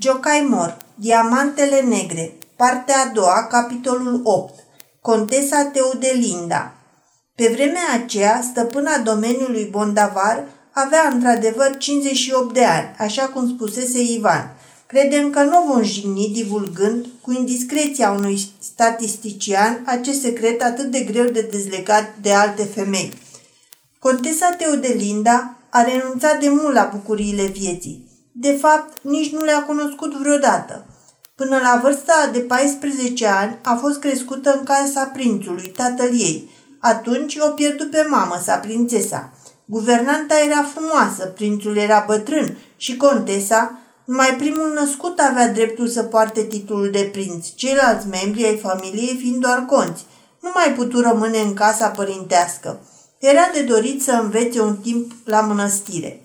Jocaimor, Diamantele Negre, partea a doua, capitolul 8, Contesa Teodelinda. Pe vremea aceea, stăpâna domeniului Bondavar avea într-adevăr 58 de ani, așa cum spusese Ivan. Credem că nu vom jigni divulgând cu indiscreția unui statistician acest secret atât de greu de dezlegat de alte femei. Contesa Teodelinda a renunțat de mult la bucuriile vieții. De fapt, nici nu le-a cunoscut vreodată. Până la vârsta de 14 ani a fost crescută în casa prințului, tatăl ei. Atunci o pierdut pe mamă sa, prințesa. Guvernanta era frumoasă, prințul era bătrân și contesa, numai primul născut avea dreptul să poarte titlul de prinț, ceilalți membri ai familiei fiind doar conți. Nu mai putu rămâne în casa părintească. Era de dorit să învețe un timp la mănăstire.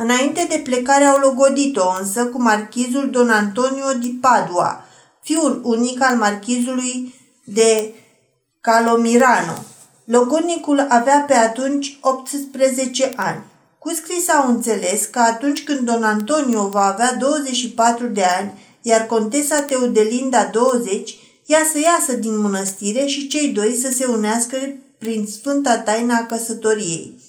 Înainte de plecare au logodit-o însă cu marchizul Don Antonio di Padua, fiul unic al marchizului de Calomirano. Logodnicul avea pe atunci 18 ani. Cu scris au înțeles că atunci când Don Antonio va avea 24 de ani, iar contesa Teodelinda 20, ea să iasă din mănăstire și cei doi să se unească prin sfânta taina a căsătoriei.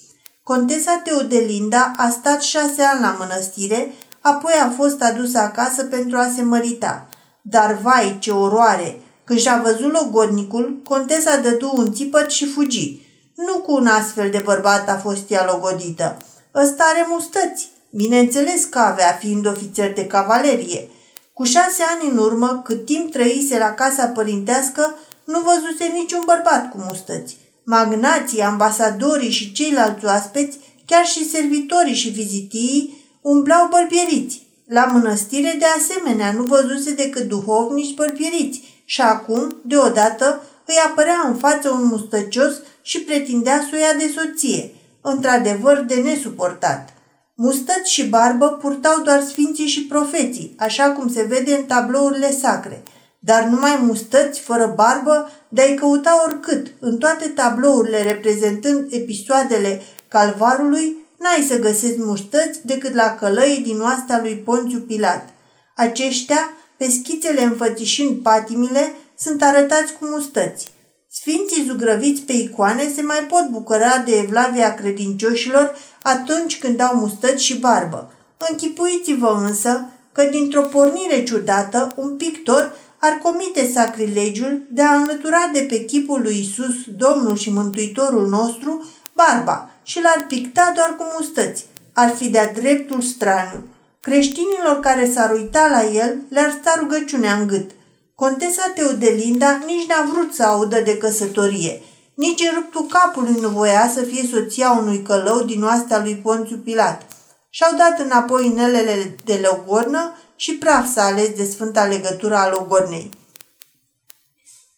Contesa Teodelinda a stat șase ani la mănăstire, apoi a fost adusă acasă pentru a se mărita. Dar vai, ce oroare! Când și-a văzut logodnicul, contesa dădu un țipăt și fugi. Nu cu un astfel de bărbat a fost ea logodită. Ăsta are mustăți. Bineînțeles că avea, fiind ofițer de cavalerie. Cu șase ani în urmă, cât timp trăise la casa părintească, nu văzuse niciun bărbat cu mustăți. Magnații, ambasadorii și ceilalți oaspeți, chiar și servitorii și vizitii, umblau bărbieriți. La mănăstire, de asemenea, nu văzuse decât duhovnici bărbieriți și acum, deodată, îi apărea în față un mustăcios și pretindea să o ia de soție. Într-adevăr, de nesuportat. Mustăți și barbă purtau doar sfinții și profeții, așa cum se vede în tablourile sacre – dar numai mustăți fără barbă de-ai căuta oricât, în toate tablourile reprezentând episoadele calvarului, n-ai să găsești mustăți decât la călăii din oasta lui Ponțiu Pilat. Aceștia, pe schițele înfățișând patimile, sunt arătați cu mustăți. Sfinții zugrăviți pe icoane se mai pot bucura de evlavia credincioșilor atunci când au mustăți și barbă. Închipuiți-vă însă că dintr-o pornire ciudată, un pictor ar comite sacrilegiul de a înlătura de pe chipul lui Isus, Domnul și Mântuitorul nostru, barba și l-ar picta doar cu mustăți. Ar fi de-a dreptul straniu. Creștinilor care s-ar uita la el le-ar sta rugăciunea în gât. Contesa Teodelinda nici n-a vrut să audă de căsătorie. Nici în ruptul capului nu voia să fie soția unui călău din oastea lui Ponțiu Pilat. Și-au dat înapoi inelele de logornă și praf s-a ales de sfânta legătură a Logornei.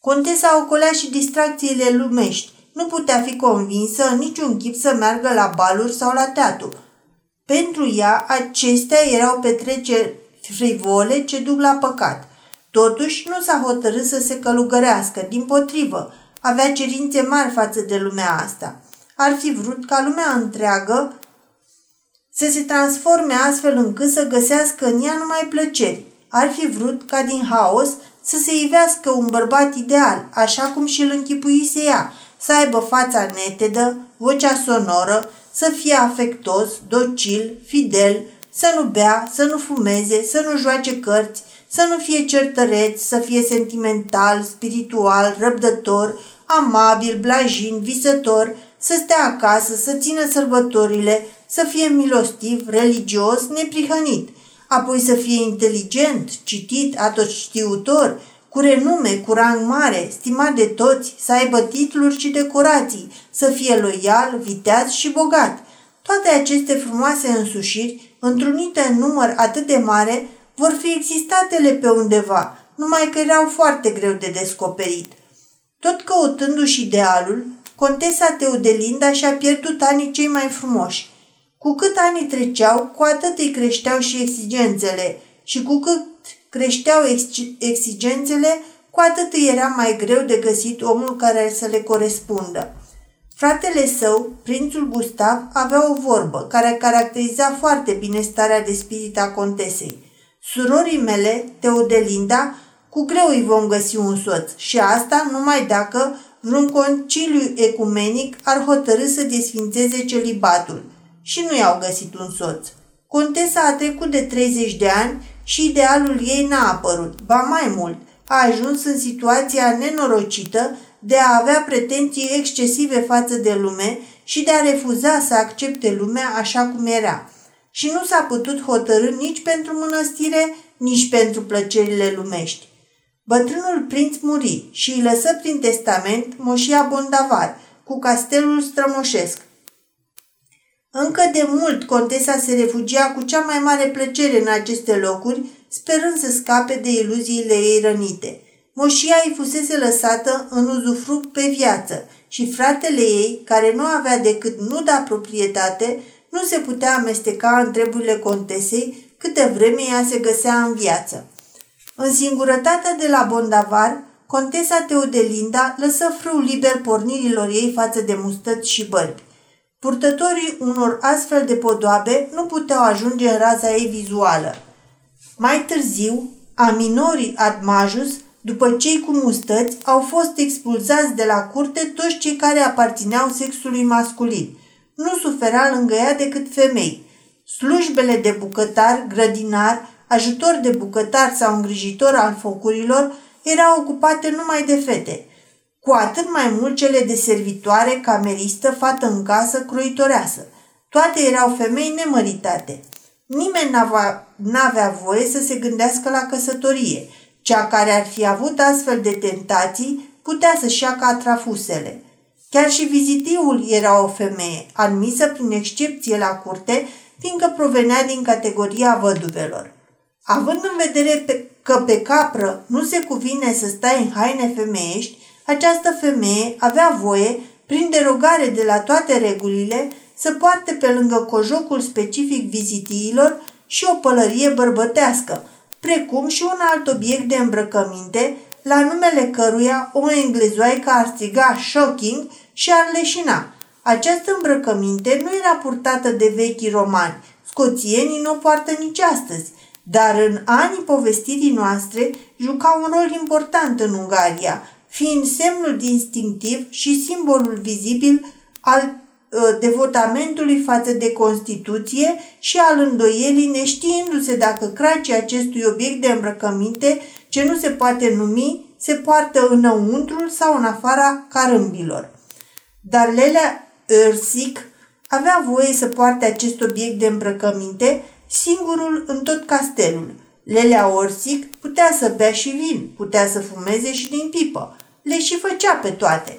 Contesa ocolea și distracțiile lumești. Nu putea fi convinsă în niciun chip să meargă la baluri sau la teatru. Pentru ea, acestea erau petreceri frivole ce duc la păcat. Totuși, nu s-a hotărât să se călugărească, din potrivă, avea cerințe mari față de lumea asta. Ar fi vrut ca lumea întreagă să se transforme astfel încât să găsească în ea numai plăceri. Ar fi vrut ca din haos să se ivească un bărbat ideal, așa cum și îl închipuise ea, să aibă fața netedă, vocea sonoră, să fie afectos, docil, fidel, să nu bea, să nu fumeze, să nu joace cărți, să nu fie certăreț, să fie sentimental, spiritual, răbdător, amabil, blajin, visător, să stea acasă, să țină sărbătorile, să fie milostiv, religios, neprihănit, apoi să fie inteligent, citit, atotștiutor, cu renume, cu rang mare, stimat de toți, să aibă titluri și decorații, să fie loial, viteaz și bogat. Toate aceste frumoase însușiri, întrunite în număr atât de mare, vor fi existatele pe undeva, numai că erau foarte greu de descoperit. Tot căutându-și idealul, contesa Teodelinda și-a pierdut anii cei mai frumoși. Cu cât anii treceau, cu atât îi creșteau și exigențele și cu cât creșteau ex- exigențele, cu atât îi era mai greu de găsit omul care să le corespundă. Fratele său, prințul Gustav, avea o vorbă care caracteriza foarte bine starea de spirit a contesei. Surorii mele, Teodelinda, cu greu îi vom găsi un soț și asta numai dacă vreun conciliu ecumenic ar hotărâ să desfințeze celibatul. Și nu i-au găsit un soț. Contesa a trecut de 30 de ani și idealul ei n-a apărut. Ba mai mult, a ajuns în situația nenorocită de a avea pretenții excesive față de lume și de a refuza să accepte lumea așa cum era. Și nu s-a putut hotărâ nici pentru mănăstire, nici pentru plăcerile lumești. Bătrânul prinț muri și îi lăsă prin testament moșia Bondavar cu castelul strămoșesc. Încă de mult contesa se refugia cu cea mai mare plăcere în aceste locuri, sperând să scape de iluziile ei rănite. Moșia îi fusese lăsată în uzufruct pe viață și fratele ei, care nu avea decât nuda proprietate, nu se putea amesteca în treburile contesei câte vreme ea se găsea în viață. În singurătatea de la Bondavar, contesa Teodelinda lăsă frâu liber pornirilor ei față de mustăți și bărbi. Purtătorii unor astfel de podoabe nu puteau ajunge în raza ei vizuală. Mai târziu, aminorii admajus, după cei cu mustăți, au fost expulzați de la curte toți cei care aparțineau sexului masculin. Nu suferea lângă ea decât femei. Slujbele de bucătar, grădinar, ajutor de bucătar sau îngrijitor al focurilor erau ocupate numai de fete, cu atât mai mult cele de servitoare, cameristă, fată în casă, croitoreasă. Toate erau femei nemăritate. Nimeni n-avea voie să se gândească la căsătorie. Cea care ar fi avut astfel de tentații putea să-și ia catrafusele. Chiar și vizitiul era o femeie, admisă prin excepție la curte, fiindcă provenea din categoria văduvelor. Având în vedere pe, că pe capră nu se cuvine să stai în haine femeiești, această femeie avea voie, prin derogare de la toate regulile, să poarte pe lângă cojocul specific vizitiilor și o pălărie bărbătească, precum și un alt obiect de îmbrăcăminte, la numele căruia o englezoaică ar striga shocking și ar leșina. Această îmbrăcăminte nu era purtată de vechi romani, scoțienii nu o poartă nici astăzi, dar în anii povestirii noastre juca un rol important în Ungaria, fiind semnul distinctiv și simbolul vizibil al ă, devotamentului față de Constituție și al îndoielii neștiindu-se dacă cracii acestui obiect de îmbrăcăminte, ce nu se poate numi, se poartă înăuntrul sau în afara carâmbilor. Dar Lelea Ersic avea voie să poarte acest obiect de îmbrăcăminte singurul în tot castelul. Lelea Orsic putea să bea și vin, putea să fumeze și din pipă. Le și făcea pe toate.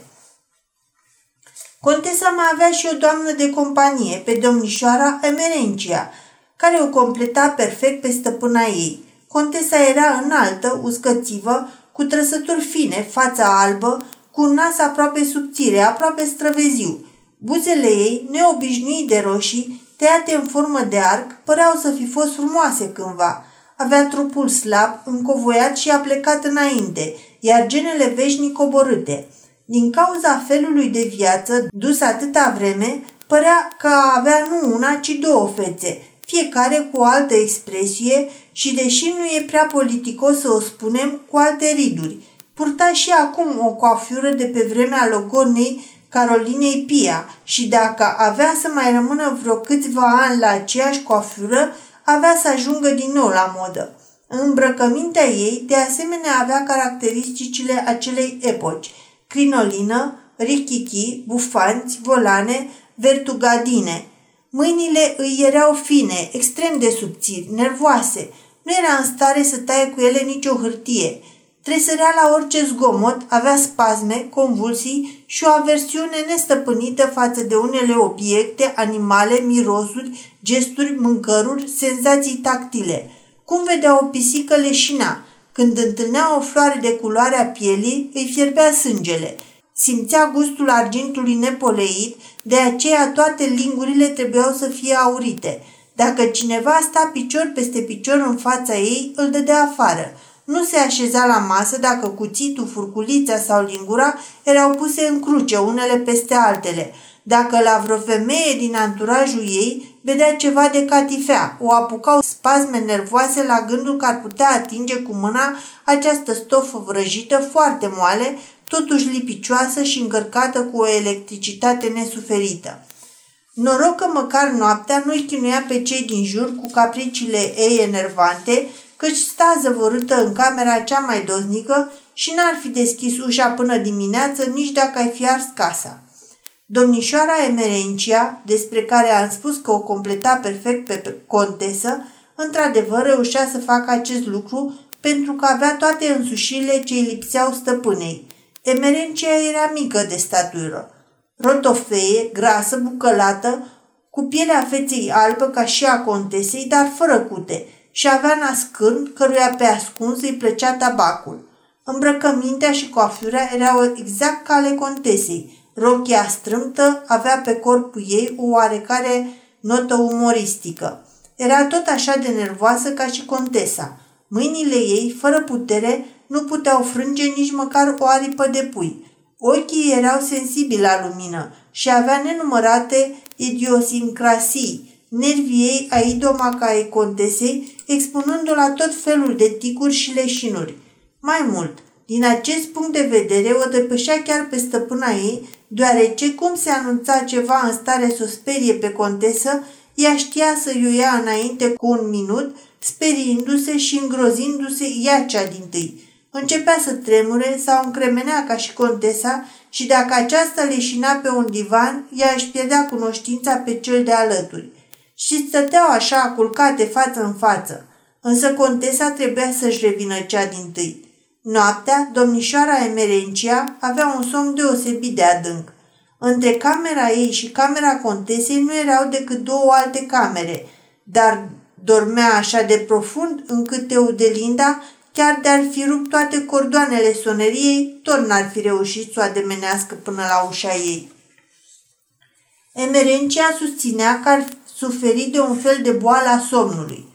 Contesa mai avea și o doamnă de companie, pe domnișoara Emerencia, care o completa perfect pe stăpâna ei. Contesa era înaltă, uscățivă, cu trăsături fine, fața albă, cu un nas aproape subțire, aproape străveziu. Buzele ei, neobișnuit de roșii, tăiate în formă de arc, păreau să fi fost frumoase cândva. Avea trupul slab, încovoiat și a plecat înainte, iar genele veșnic coborâte. Din cauza felului de viață dus atâta vreme, părea că avea nu una, ci două fețe, fiecare cu o altă expresie și, deși nu e prea politicos să o spunem, cu alte riduri. Purta și acum o coafură de pe vremea logonei Carolinei Pia și dacă avea să mai rămână vreo câțiva ani la aceeași coafură, avea să ajungă din nou la modă. Îmbrăcămintea ei, de asemenea, avea caracteristicile acelei epoci. Crinolină, richichi, bufanți, volane, vertugadine. Mâinile îi erau fine, extrem de subțiri, nervoase. Nu era în stare să taie cu ele nicio hârtie – Tresărea la orice zgomot, avea spasme, convulsii și o aversiune nestăpânită față de unele obiecte, animale, mirosuri, gesturi, mâncăruri, senzații tactile. Cum vedea o pisică leșina. Când întâlnea o floare de culoare a pielii, îi fierbea sângele. Simțea gustul argintului nepoleit, de aceea toate lingurile trebuiau să fie aurite. Dacă cineva sta picior peste picior în fața ei, îl dădea afară. Nu se așeza la masă dacă cuțitul, furculița sau lingura erau puse în cruce unele peste altele. Dacă la vreo femeie din anturajul ei vedea ceva de catifea. O apucau spasme nervoase la gândul că ar putea atinge cu mâna această stofă vrăjită foarte moale, totuși lipicioasă și încărcată cu o electricitate nesuferită. Noroc că măcar noaptea nu-i chinuia pe cei din jur cu capriciile ei enervante, căci sta zăvorâtă în camera cea mai doznică și n-ar fi deschis ușa până dimineață nici dacă ai fi ars casa. Domnișoara Emerencia, despre care am spus că o completa perfect pe contesă, într-adevăr reușea să facă acest lucru pentru că avea toate însușirile ce îi lipseau stăpânei. Emerencia era mică de statură, rotofeie, grasă, bucălată, cu pielea feței albă ca și a contesei, dar fără cute, și avea nascând, căruia pe ascuns îi plăcea tabacul. Îmbrăcămintea și coafiura erau exact ca ale contesei. Rochia strâmtă avea pe corpul ei o oarecare notă umoristică. Era tot așa de nervoasă ca și contesa. Mâinile ei, fără putere, nu puteau frânge nici măcar o aripă de pui. Ochii erau sensibili la lumină și avea nenumărate idiosincrasii, nervii ei a idoma ca ai contesei, expunându-o la tot felul de ticuri și leșinuri. Mai mult, din acest punct de vedere, o depășea chiar pe stăpâna ei, deoarece cum se anunța ceva în stare să o sperie pe contesă, ea știa să i ia înainte cu un minut, speriindu-se și îngrozindu-se ea cea din tâi. Începea să tremure sau încremenea ca și contesa și dacă aceasta leșina pe un divan, ea își pierdea cunoștința pe cel de alături. Și stăteau așa culcate față în față. Însă contesa trebuia să-și revină cea din tâi. Noaptea, domnișoara Emerencia avea un somn deosebit de adânc. Între camera ei și camera contesei nu erau decât două alte camere, dar dormea așa de profund încât Teodelinda, chiar de-ar fi rupt toate cordoanele soneriei, tot n-ar fi reușit să o ademenească până la ușa ei. Emerencia susținea că ar suferi de un fel de boală a somnului.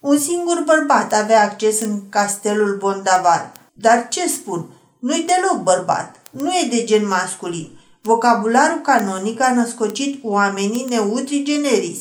Un singur bărbat avea acces în castelul Bondavar. Dar ce spun? Nu-i deloc bărbat. Nu e de gen masculin. Vocabularul canonic a născocit oamenii neutri generis.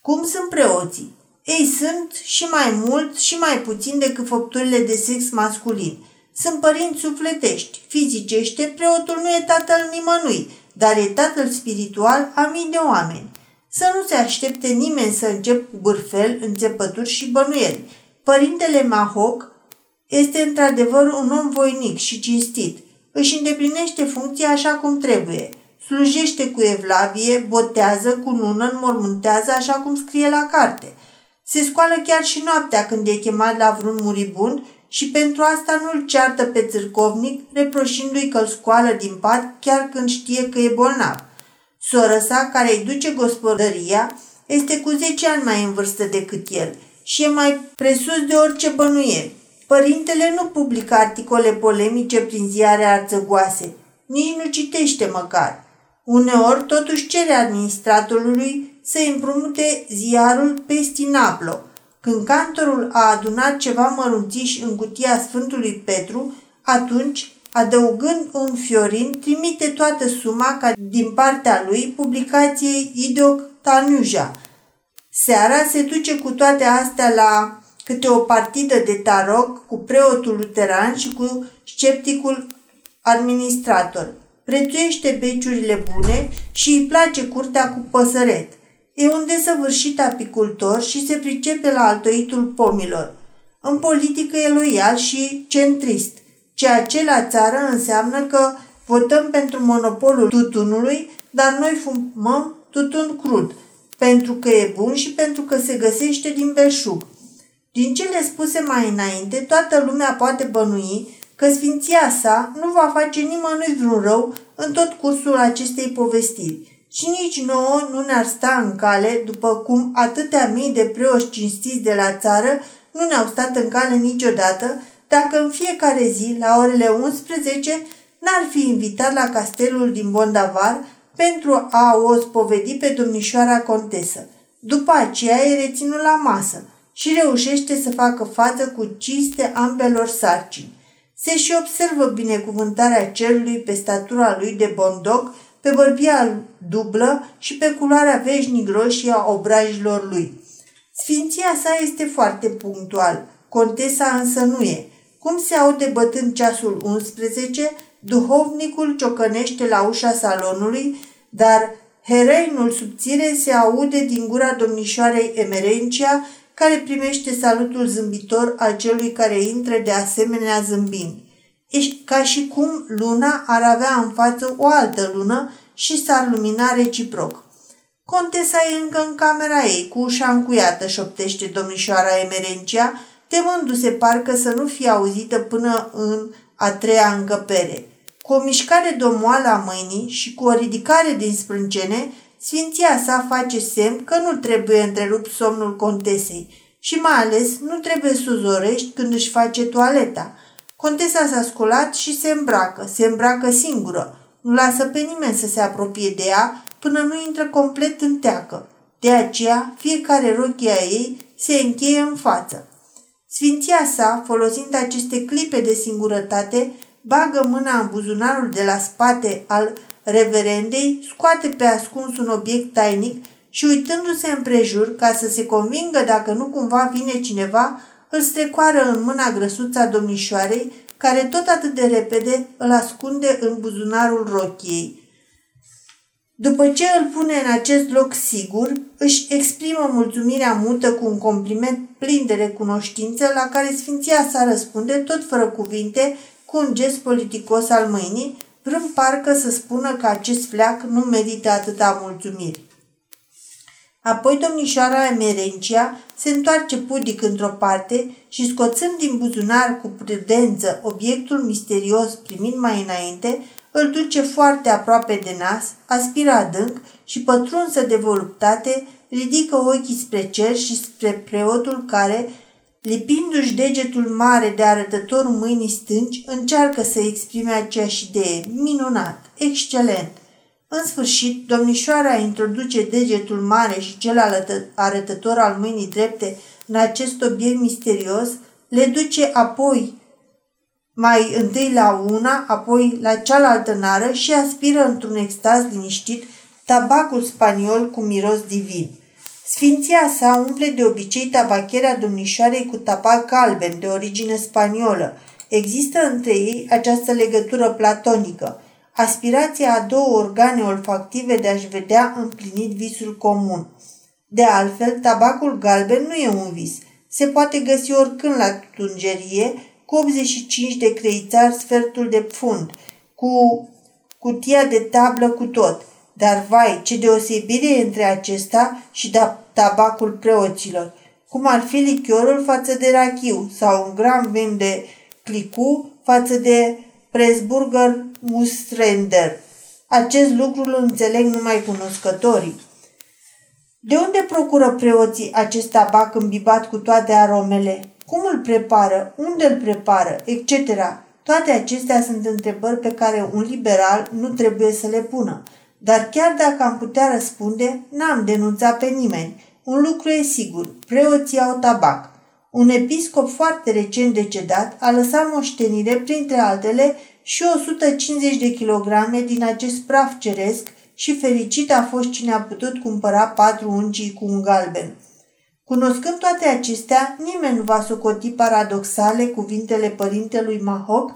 Cum sunt preoții? Ei sunt și mai mult și mai puțin decât făpturile de sex masculin. Sunt părinți sufletești, fizicește, preotul nu e tatăl nimănui, dar e tatăl spiritual a mii de oameni. Să nu se aștepte nimeni să încep cu bârfel, înțepături și bănuieli. Părintele Mahoc este într-adevăr un om voinic și cinstit. Își îndeplinește funcția așa cum trebuie. Slujește cu evlavie, botează, cu nună, înmormântează așa cum scrie la carte. Se scoală chiar și noaptea când e chemat la vreun muribund și pentru asta nu-l ceartă pe țârcovnic, reproșindu-i că îl scoală din pat chiar când știe că e bolnav. Sora sa, care îi duce gospodăria, este cu 10 ani mai în vârstă decât el și e mai presus de orice bănuieli. Părintele nu publică articole polemice prin ziare arțăgoase, nici nu citește măcar. Uneori totuși cere administratorului să împrumute ziarul Pestinaplo. Când cantorul a adunat ceva mărunțiși în cutia Sfântului Petru, atunci, adăugând un fiorin, trimite toată suma ca din partea lui publicației Idoc Tanuja. Seara se duce cu toate astea la câte o partidă de tarot cu preotul luteran și cu scepticul administrator. Prețuiește beciurile bune și îi place curtea cu păsăret. E un desăvârșit apicultor și se pricepe la altoitul pomilor. În politică e loial și centrist, ceea ce la țară înseamnă că votăm pentru monopolul tutunului, dar noi fumăm tutun crud, pentru că e bun și pentru că se găsește din belșug. Din cele spuse mai înainte, toată lumea poate bănui că sfinția sa nu va face nimănui vreun rău în tot cursul acestei povestiri și nici nouă nu ne-ar sta în cale, după cum atâtea mii de preoși cinstiți de la țară nu ne-au stat în cale niciodată, dacă în fiecare zi, la orele 11, n-ar fi invitat la castelul din Bondavar pentru a o spovedi pe domnișoara contesă. După aceea e reținut la masă – și reușește să facă față cu cinste ambelor sarcini. Se și observă binecuvântarea cerului pe statura lui de bondoc pe bărbia dublă și pe culoarea veșnic roșie a obrajilor lui. Sfinția sa este foarte punctual, contesa însă nu e. Cum se aude bătând ceasul 11, duhovnicul ciocănește la ușa salonului, dar hereinul subțire se aude din gura domnișoarei Emerencia, care primește salutul zâmbitor al celui care intră de asemenea zâmbind. E ca și cum luna ar avea în față o altă lună și s-ar lumina reciproc. Contesa e încă în camera ei, cu ușa încuiată, șoptește domnișoara Emerencia, temându-se parcă să nu fie auzită până în a treia încăpere. Cu o mișcare domoală a mâinii și cu o ridicare din sprâncene, Sfinția sa face semn că nu trebuie întrerupt somnul contesei și mai ales nu trebuie să zorești când își face toaleta. Contesa s-a sculat și se îmbracă, se îmbracă singură. Nu lasă pe nimeni să se apropie de ea până nu intră complet în teacă. De aceea, fiecare rochie a ei se încheie în față. Sfinția sa, folosind aceste clipe de singurătate, bagă mâna în buzunarul de la spate al reverendei, scoate pe ascuns un obiect tainic și uitându-se împrejur ca să se convingă dacă nu cumva vine cineva, îl strecoară în mâna grăsuța domnișoarei, care tot atât de repede îl ascunde în buzunarul rochiei. După ce îl pune în acest loc sigur, își exprimă mulțumirea mută cu un compliment plin de recunoștință la care Sfinția sa răspunde tot fără cuvinte cu un gest politicos al mâinii, vrând parcă să spună că acest fleac nu merită atâta mulțumiri. Apoi domnișoara Emerencia se întoarce pudic într-o parte și scoțând din buzunar cu prudență obiectul misterios primind mai înainte, îl duce foarte aproape de nas, aspiră adânc și pătrunsă de voluptate, ridică ochii spre cer și spre preotul care, lipindu-și degetul mare de arătător mâinii stângi, încearcă să exprime aceeași idee. Minunat! Excelent! În sfârșit, domnișoara introduce degetul mare și cel arătător al mâinii drepte în acest obiect misterios, le duce apoi mai întâi la una, apoi la cealaltă nară și aspiră într-un extaz liniștit tabacul spaniol cu miros divin. Sfinția sa umple de obicei tabacherea domnișoarei cu tabac galben de origine spaniolă. Există între ei această legătură platonică, aspirația a două organe olfactive de a-și vedea împlinit visul comun. De altfel, tabacul galben nu e un vis. Se poate găsi oricând la tungerie, cu 85 de creițari sfertul de fund, cu cutia de tablă cu tot. Dar vai, ce deosebire e între acesta și da, tabacul preoților, cum ar fi lichiorul față de rachiu sau un gram vin de clicu față de Presburger Mustrender. Acest lucru îl înțeleg numai cunoscătorii. De unde procură preoții acest tabac îmbibat cu toate aromele? cum îl prepară, unde îl prepară, etc. Toate acestea sunt întrebări pe care un liberal nu trebuie să le pună. Dar chiar dacă am putea răspunde, n-am denunțat pe nimeni. Un lucru e sigur, preoții au tabac. Un episcop foarte recent decedat a lăsat moștenire, printre altele, și 150 de kilograme din acest praf ceresc și fericit a fost cine a putut cumpăra patru ungii cu un galben. Cunoscând toate acestea, nimeni nu va socoti paradoxale cuvintele părintelui Mahoc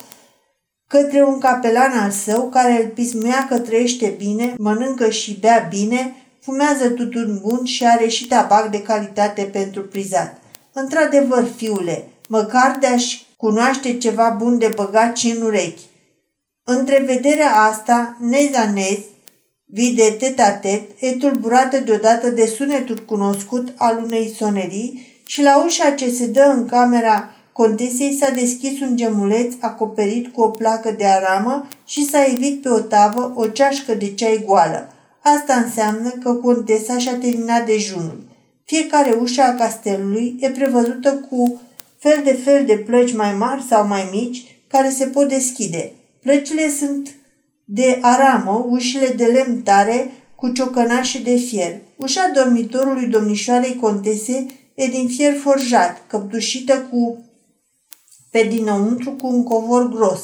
către un capelan al său care îl pismuia că trăiește bine, mănâncă și bea bine, fumează tutun bun și are și tabac de calitate pentru prizat. Într-adevăr, fiule, măcar de-aș cunoaște ceva bun de băgat și în urechi. Întrevederea asta, neza nez, vide tet-a-tet, e tulburată deodată de sunetul cunoscut al unei sonerii și la ușa ce se dă în camera contesei s-a deschis un gemuleț acoperit cu o placă de aramă și s-a evit pe o tavă o ceașcă de ceai goală. Asta înseamnă că contesa și-a terminat dejunul. Fiecare ușă a castelului e prevăzută cu fel de fel de plăci mai mari sau mai mici care se pot deschide. Plăcile sunt de aramă, ușile de lemn tare, cu ciocănașe de fier. Ușa dormitorului domnișoarei contese e din fier forjat, căptușită cu pe dinăuntru cu un covor gros.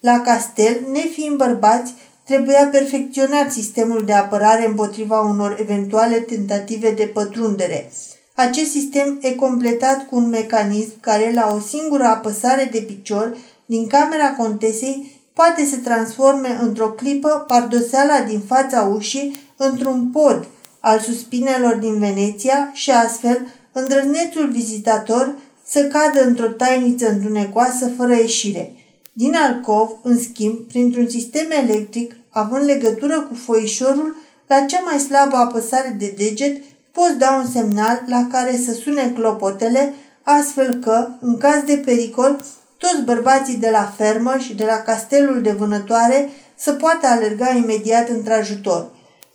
La castel, nefiind bărbați, trebuia perfecționat sistemul de apărare împotriva unor eventuale tentative de pătrundere. Acest sistem e completat cu un mecanism care, la o singură apăsare de picior din camera contesei, poate să transforme într-o clipă pardoseala din fața ușii într-un pod al suspinelor din Veneția și astfel îndrăznețul vizitator să cadă într-o tainiță întunecoasă fără ieșire. Din alcov, în schimb, printr-un sistem electric, având legătură cu foișorul, la cea mai slabă apăsare de deget, poți da un semnal la care să sune clopotele, astfel că, în caz de pericol, toți bărbații de la fermă și de la castelul de vânătoare să poată alerga imediat într-ajutor.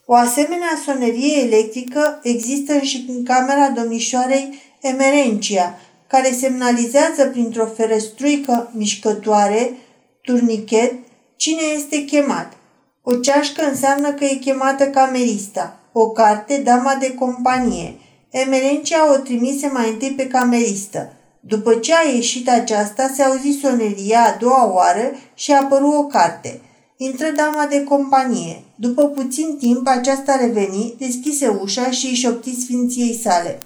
O asemenea sonerie electrică există și în camera domnișoarei Emerencia, care semnalizează printr-o ferestruică mișcătoare, turnichet, cine este chemat. O ceașcă înseamnă că e chemată camerista, o carte dama de companie. Emerencia o trimise mai întâi pe cameristă. După ce a ieșit aceasta, se auzi soneria a doua oară și a apărut o carte. Intră dama de companie. După puțin timp, aceasta reveni, deschise ușa și își șopti sfinției sale.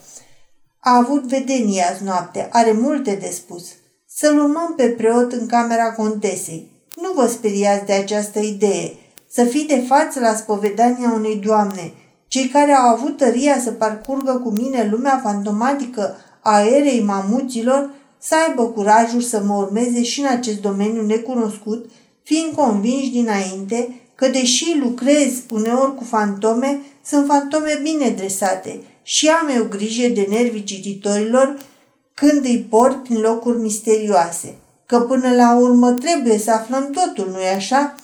A avut vedenie azi noapte, are multe de spus. Să-l urmăm pe preot în camera contesei. Nu vă speriați de această idee. Să fii de față la spovedania unei doamne. Cei care au avut tăria să parcurgă cu mine lumea fantomatică a erei mamuților să aibă curajul să mă urmeze și în acest domeniu necunoscut, fiind convinși dinainte că, deși lucrez uneori cu fantome, sunt fantome bine dresate și am eu grijă de nervii cititorilor când îi port prin locuri misterioase. Că până la urmă trebuie să aflăm totul, nu-i așa?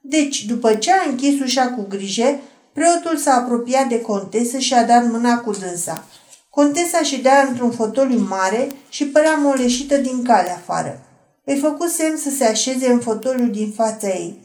Deci, după ce a închis ușa cu grijă, preotul s-a apropiat de contesă și a dat mâna cu dânsa. Contesa ședea într-un fotoliu mare și părea moleșită din cale afară. Îi făcut semn să se așeze în fotoliu din fața ei.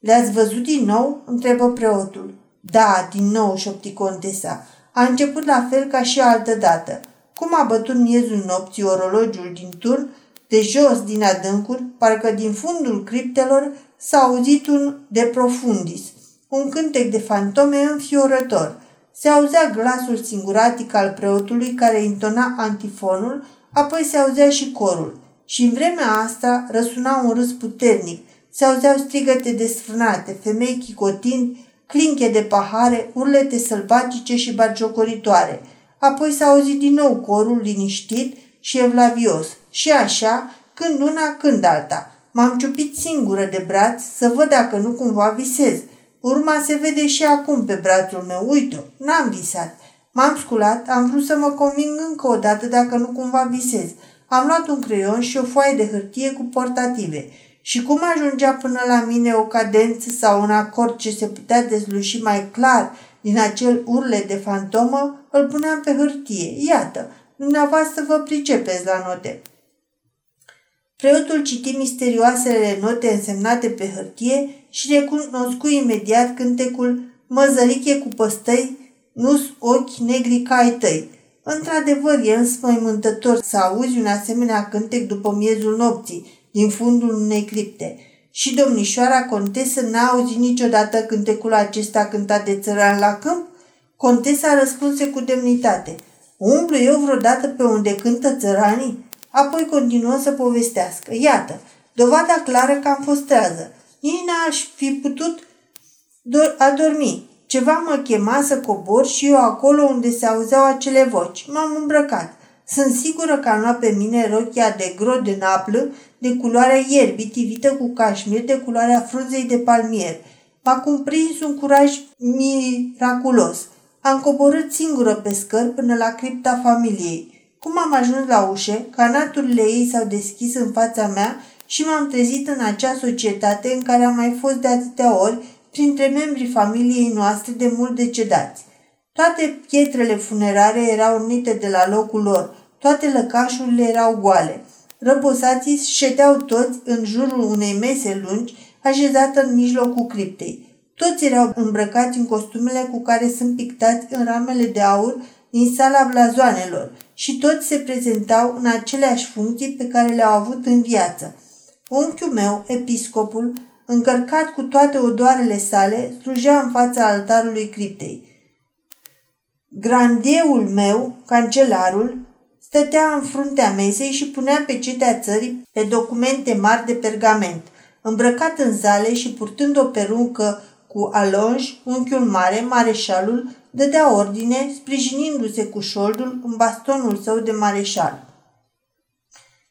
Le-ați văzut din nou?" întrebă preotul. Da, din nou, șopti contesa. A început la fel ca și altă dată. Cum a bătut miezul nopții orologiul din turn, de jos din adâncuri, parcă din fundul criptelor s-a auzit un de profundis, un cântec de fantome înfiorător – se auzea glasul singuratic al preotului care intona antifonul, apoi se auzea și corul. Și în vremea asta răsuna un râs puternic, se auzeau strigăte desfrânate, femei chicotind, clinche de pahare, urlete sălbatice și bagiocoritoare. Apoi s-a auzit din nou corul liniștit și evlavios. Și așa, când una, când alta. M-am ciupit singură de braț să văd dacă nu cumva visez – Urma se vede și acum pe brațul meu. Uite, n-am visat. M-am sculat, am vrut să mă conving încă o dată dacă nu cumva visez. Am luat un creion și o foaie de hârtie cu portative. Și cum ajungea până la mine o cadență sau un acord ce se putea dezluși mai clar din acel urle de fantomă, îl puneam pe hârtie. Iată, dumneavoastră vă pricepeți la note. Preotul citi misterioasele note însemnate pe hârtie și recunoscu imediat cântecul Măzăriche cu păstăi, nu ochi negri ca ai tăi. Într-adevăr, e înspăimântător să auzi un asemenea cântec după miezul nopții, din fundul unei cripte. Și domnișoara contesă n-a auzit niciodată cântecul acesta cântat de țăran la câmp? Contesa răspunse cu demnitate. Umblu eu vreodată pe unde cântă țăranii? Apoi continuă să povestească. Iată, dovada clară că am fost trează. Nici n-aș fi putut do- adormi. Ceva mă chema să cobor și eu acolo unde se auzeau acele voci. M-am îmbrăcat. Sunt sigură că am luat pe mine rochia de gro de naplă, de culoarea ierbii, tivită cu cașmir, de culoarea frunzei de palmier. M-a cuprins un curaj miraculos. Am coborât singură pe scări până la cripta familiei. Cum am ajuns la ușă, canaturile ei s-au deschis în fața mea și m-am trezit în acea societate în care am mai fost de atâtea ori printre membrii familiei noastre de mult decedați. Toate pietrele funerare erau unite de la locul lor, toate lăcașurile erau goale. Răposații ședeau toți în jurul unei mese lungi, așezată în mijlocul criptei. Toți erau îmbrăcați în costumele cu care sunt pictați în ramele de aur din sala blazoanelor și toți se prezentau în aceleași funcții pe care le-au avut în viață. Unchiul meu, episcopul, încărcat cu toate odoarele sale, slujea în fața altarului criptei. Grandieul meu, cancelarul, stătea în fruntea mesei și punea pe cetea țării pe documente mari de pergament. Îmbrăcat în zale și purtând o peruncă cu alonj, unchiul mare, mareșalul, dădea ordine, sprijinindu-se cu șoldul în bastonul său de mareșal.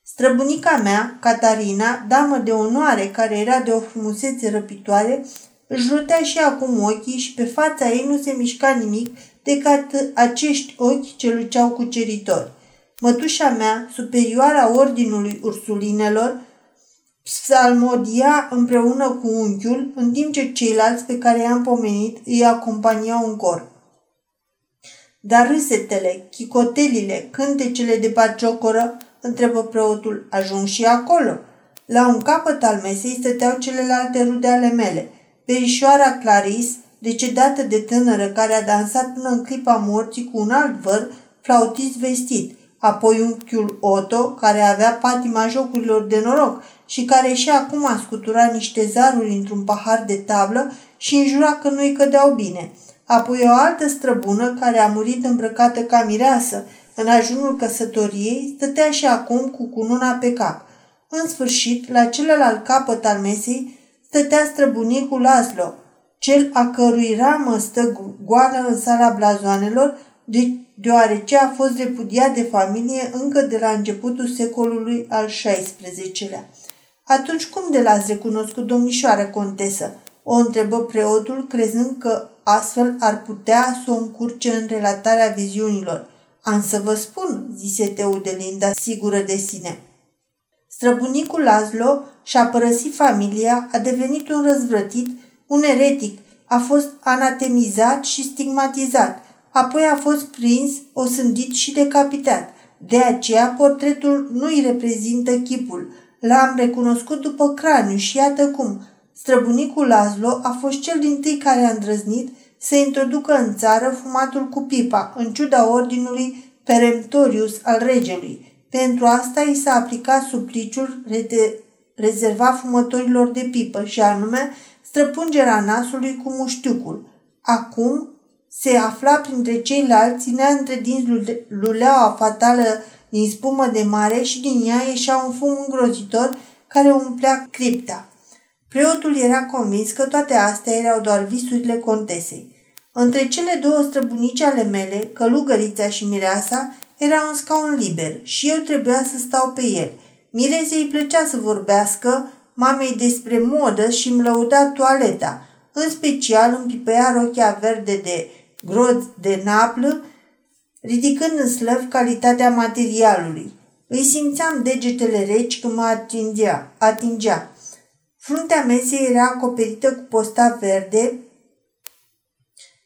Străbunica mea, Catarina, damă de onoare care era de o frumusețe răpitoare, își rotea și acum ochii și pe fața ei nu se mișca nimic decât acești ochi ce luceau cuceritori. Mătușa mea, superioara ordinului ursulinelor, psalmodia împreună cu unchiul, în timp ce ceilalți pe care i-am pomenit îi acompaniau în cor. Dar râsetele, chicotelile, cântecele de bagiocoră, întrebă preotul, ajung și acolo. La un capăt al mesei stăteau celelalte rude ale mele. Perișoara Claris, decedată de tânără care a dansat până în clipa morții cu un alt văr, flautist vestit, apoi unchiul Otto, care avea patima jocurilor de noroc și care și acum scutura niște zaruri într-un pahar de tablă și înjura că nu-i cădeau bine. Apoi o altă străbună care a murit îmbrăcată ca mireasă, în ajunul căsătoriei, stătea și acum cu cununa pe cap. În sfârșit, la celălalt capăt al mesei, stătea străbunicul Laszlo, cel a cărui ramă stă goală în sala blazoanelor, de, deoarece a fost repudiat de familie încă de la începutul secolului al XVI-lea. Atunci cum de l-ați recunoscut, domnișoară contesă? O întrebă preotul, crezând că astfel ar putea să o încurce în relatarea viziunilor. Am să vă spun, zise Teudelinda, sigură de sine. Străbunicul Laszlo și-a părăsit familia, a devenit un răzvrătit, un eretic, a fost anatemizat și stigmatizat, apoi a fost prins, osândit și decapitat. De aceea, portretul nu îi reprezintă chipul. L-am recunoscut după craniu și iată cum. Străbunicul Laszlo a fost cel din tâi care a îndrăznit să introducă în țară fumatul cu pipa, în ciuda ordinului peremptorius al regelui. Pentru asta i s-a aplicat supliciul rezervat fumătorilor de pipă și anume străpungerea nasului cu muștiucul. Acum se afla printre ceilalți, ținea între dinți luleaua fatală din spumă de mare și din ea ieșea un fum îngrozitor care umplea cripta. Preotul era convins că toate astea erau doar visurile contesei. Între cele două străbunici ale mele, călugărița și mireasa, era un scaun liber și eu trebuia să stau pe el. Mirezei îi plăcea să vorbească mamei despre modă și îmi lăuda toaleta. În special îmi pipăia rochia verde de groz de naplă, ridicând în slăv calitatea materialului. Îi simțeam degetele reci când mă atingea. atingea. Fruntea mesei era acoperită cu posta verde,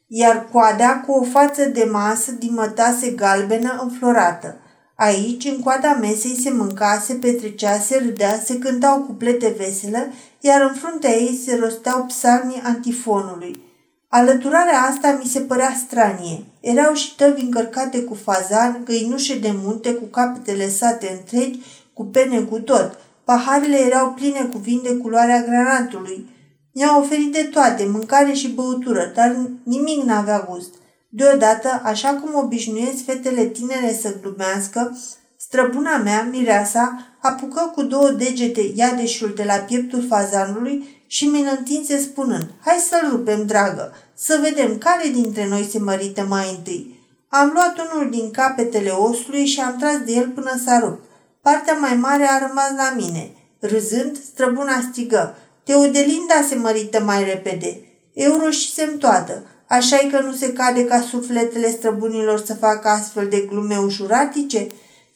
iar coada cu o față de masă din mătase galbenă înflorată. Aici, în coada mesei, se mânca, se petrecea, se râdea, se cântau cuplete vesele, iar în fruntea ei se rosteau psalmii antifonului. Alăturarea asta mi se părea stranie. Erau și tăvi încărcate cu fazan, găinușe de munte cu capetele sate întregi, cu pene cu tot. Paharele erau pline cu vin de culoarea granatului. Mi-au oferit de toate, mâncare și băutură, dar nimic n-avea gust. Deodată, așa cum obișnuiesc fetele tinere să glumească, străbuna mea, mireasa, apucă cu două degete iadeșul de la pieptul fazanului și mi-l întinse spunând, hai să-l rupem, dragă, să vedem care dintre noi se mărită mai întâi. Am luat unul din capetele osului și am tras de el până s-a rupt. Partea mai mare a rămas la mine. Râzând, străbuna strigă, Teodelinda se mărită mai repede. Eu roșisem toată. așa că nu se cade ca sufletele străbunilor să facă astfel de glume ușuratice?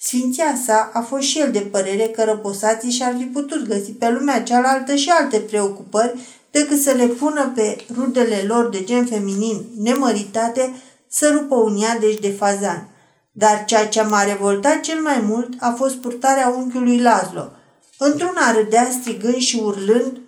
Sfinția sa a fost și el de părere că răposații și-ar fi putut găsi pe lumea cealaltă și alte preocupări decât să le pună pe rudele lor de gen feminin nemăritate să rupă un deci de fazan. Dar ceea ce m-a revoltat cel mai mult a fost purtarea unchiului Lazlo. Într-una râdea strigând și urlând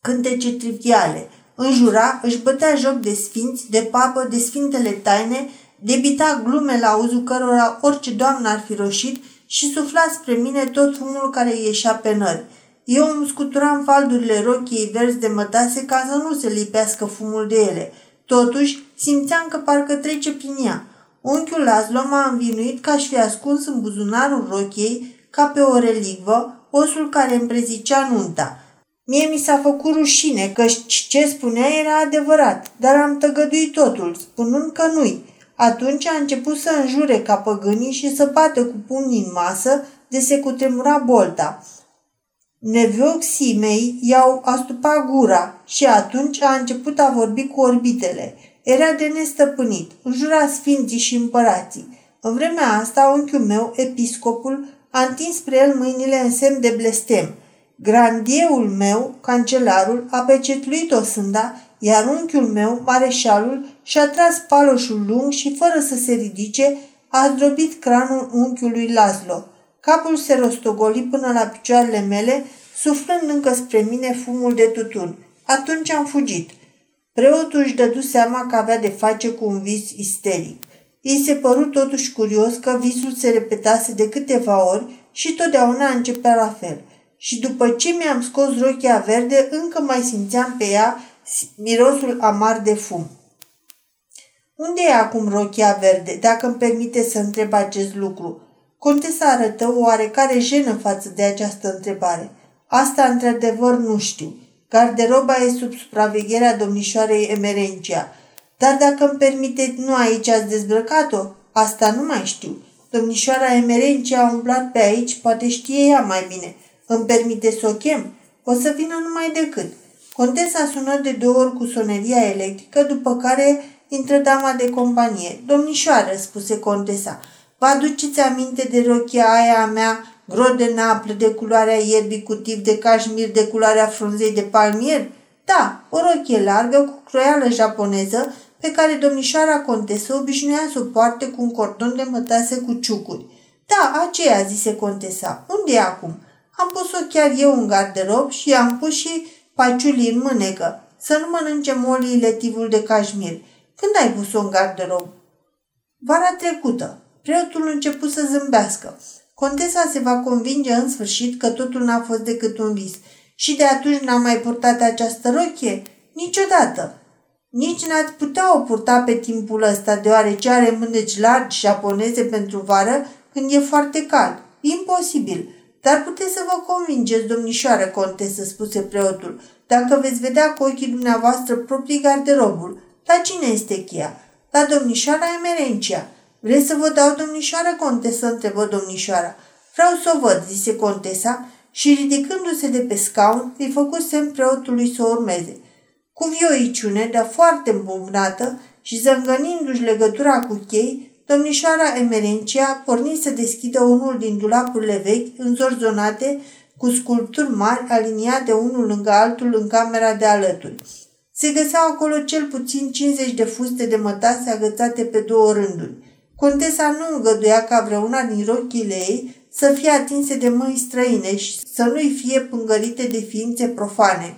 cântece triviale. Înjura, își bătea joc de sfinți, de papă, de sfintele taine, debita glume la auzul cărora orice doamnă ar fi roșit și sufla spre mine tot fumul care ieșea pe nări. Eu îmi scuturam faldurile rochiei verzi de mătase ca să nu se lipească fumul de ele. Totuși, simțeam că parcă trece prin ea. Unchiul Laszlo m-a învinuit că aș fi ascuns în buzunarul rochiei, ca pe o relicvă, osul care îmi prezicea nunta. Mie mi s-a făcut rușine că ce spunea era adevărat, dar am tăgăduit totul, spunând că nu-i. Atunci a început să înjure ca păgânii și să bată cu pumnii în masă de se cutremura bolta. Nevioxii mei i-au astupat gura și atunci a început a vorbi cu orbitele. Era de nestăpânit, înjura sfinții și împărații. În vremea asta, unchiul meu, episcopul, a întins spre el mâinile în semn de blestem. Grandieul meu, cancelarul, a pecetluit o sânda, iar unchiul meu, mareșalul, și-a tras paloșul lung și, fără să se ridice, a zdrobit cranul unchiului Laszlo. Capul se rostogoli până la picioarele mele, suflând încă spre mine fumul de tutun. Atunci am fugit. Preotul își dădu seama că avea de face cu un vis isteric. Îi se păru totuși curios că visul se repetase de câteva ori și totdeauna începea la fel. Și după ce mi-am scos rochia verde, încă mai simțeam pe ea mirosul amar de fum. Unde e acum rochia verde, dacă îmi permite să întreb acest lucru? Contesa arătă o oarecare jenă față de această întrebare. Asta, într-adevăr, nu știu. Garderoba e sub supravegherea domnișoarei Emerencia. Dar dacă îmi permite, nu aici ați dezbrăcat-o? Asta nu mai știu. Domnișoara Emerencia a umblat pe aici, poate știe ea mai bine. Îmi permite să o chem? O să vină numai decât. Contesa sună de două ori cu soneria electrică, după care intră dama de companie. Domnișoară, spuse contesa, vă aduceți aminte de rochia aia a mea, gro de naplă de culoarea ierbii cu tip de cașmir de culoarea frunzei de palmier? Da, o rochie largă cu croială japoneză pe care domnișoara contesă obișnuia să o poarte cu un cordon de mătase cu ciucuri. Da, aceea, zise contesa. Unde e acum? Am pus-o chiar eu în garderob și am pus și paciulii în mânecă, să nu mănânce molii letivul de cașmir. Când ai pus-o în garderob? Vara trecută. Preotul a început să zâmbească. Contesa se va convinge în sfârșit că totul n-a fost decât un vis. Și de atunci n-a mai purtat această rochie? Niciodată. Nici n-ați putea o purta pe timpul ăsta, deoarece are mâneci largi japoneze pentru vară când e foarte cald. Imposibil. Dar puteți să vă convingeți, domnișoară contesă, spuse preotul, dacă veți vedea cu ochii dumneavoastră proprii garderobul. La cine este cheia? La domnișoara Emerencia. Vreți să vă dau domnișoară contesă? întrebă domnișoara. Vreau să o văd, zise contesa și ridicându-se de pe scaun, îi făcu semn preotului să o urmeze. Cu vioiciune, dar foarte îmbumnată și zângănindu-și legătura cu chei, domnișoara Emerencia porni să deschidă unul din dulapurile vechi, înzorzonate, cu sculpturi mari, aliniate unul lângă altul în camera de alături. Se găseau acolo cel puțin 50 de fuste de mătase agățate pe două rânduri. Contesa nu îngăduia ca vreuna din rochile ei să fie atinse de mâini străine și să nu-i fie pângărite de ființe profane.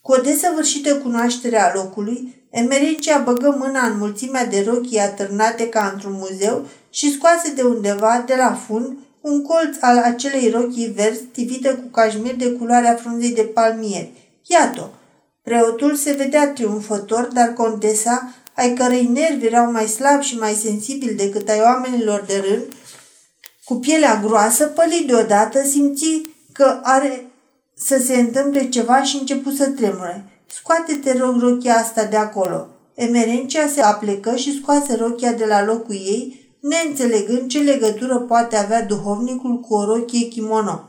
Cu o desăvârșită cunoaștere a locului, Emerencia băgă mâna în mulțimea de rochii atârnate ca într-un muzeu și scoase de undeva, de la fund, un colț al acelei rochii verzi tivită cu cașmir de culoarea frunzei de palmier. Iată! Preotul se vedea triumfător, dar contesa, ai cărei nervi erau mai slabi și mai sensibili decât ai oamenilor de rând, cu pielea groasă, păli deodată, simți că are să se întâmple ceva și început să tremure. Scoate-te, rog, rochia asta de acolo. Emerencia se aplecă și scoase rochia de la locul ei, neînțelegând ce legătură poate avea duhovnicul cu o rochie kimono.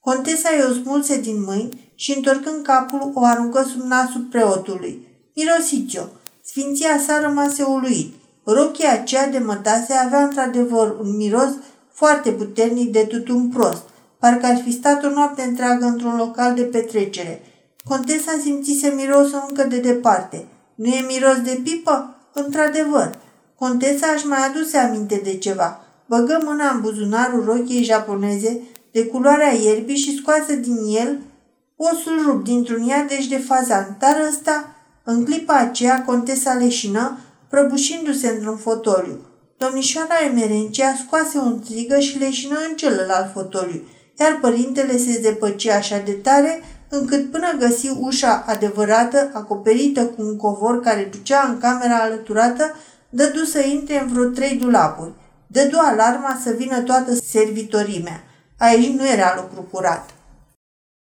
Contesa i-o smulse din mâini și, întorcând capul, o aruncă sub nasul preotului. Mirosiți-o! Sfinția sa rămase uluit. Rochia aceea de mătase avea într-adevăr un miros foarte puternic de tutun prost, parcă ar fi stat o noapte întreagă într-un local de petrecere. Contesa simțise mirosul încă de departe. Nu e miros de pipă? Într-adevăr. Contesa își mai aduse aminte de ceva. Băgă mâna în buzunarul rochiei japoneze de culoarea ierbii și scoase din el osul rupt dintr-un iardeș de fazan, dar ăsta, în clipa aceea, contesa leșină, prăbușindu-se într-un fotoliu. Domnișoara Emerencia scoase un strigă și leșină în celălalt fotoliu. iar părintele se zepăci așa de tare încât până găsi ușa adevărată, acoperită cu un covor care ducea în camera alăturată, dădu să intre în vreo trei dulapuri. Dădu alarma să vină toată servitorimea. Aici nu era lucru curat.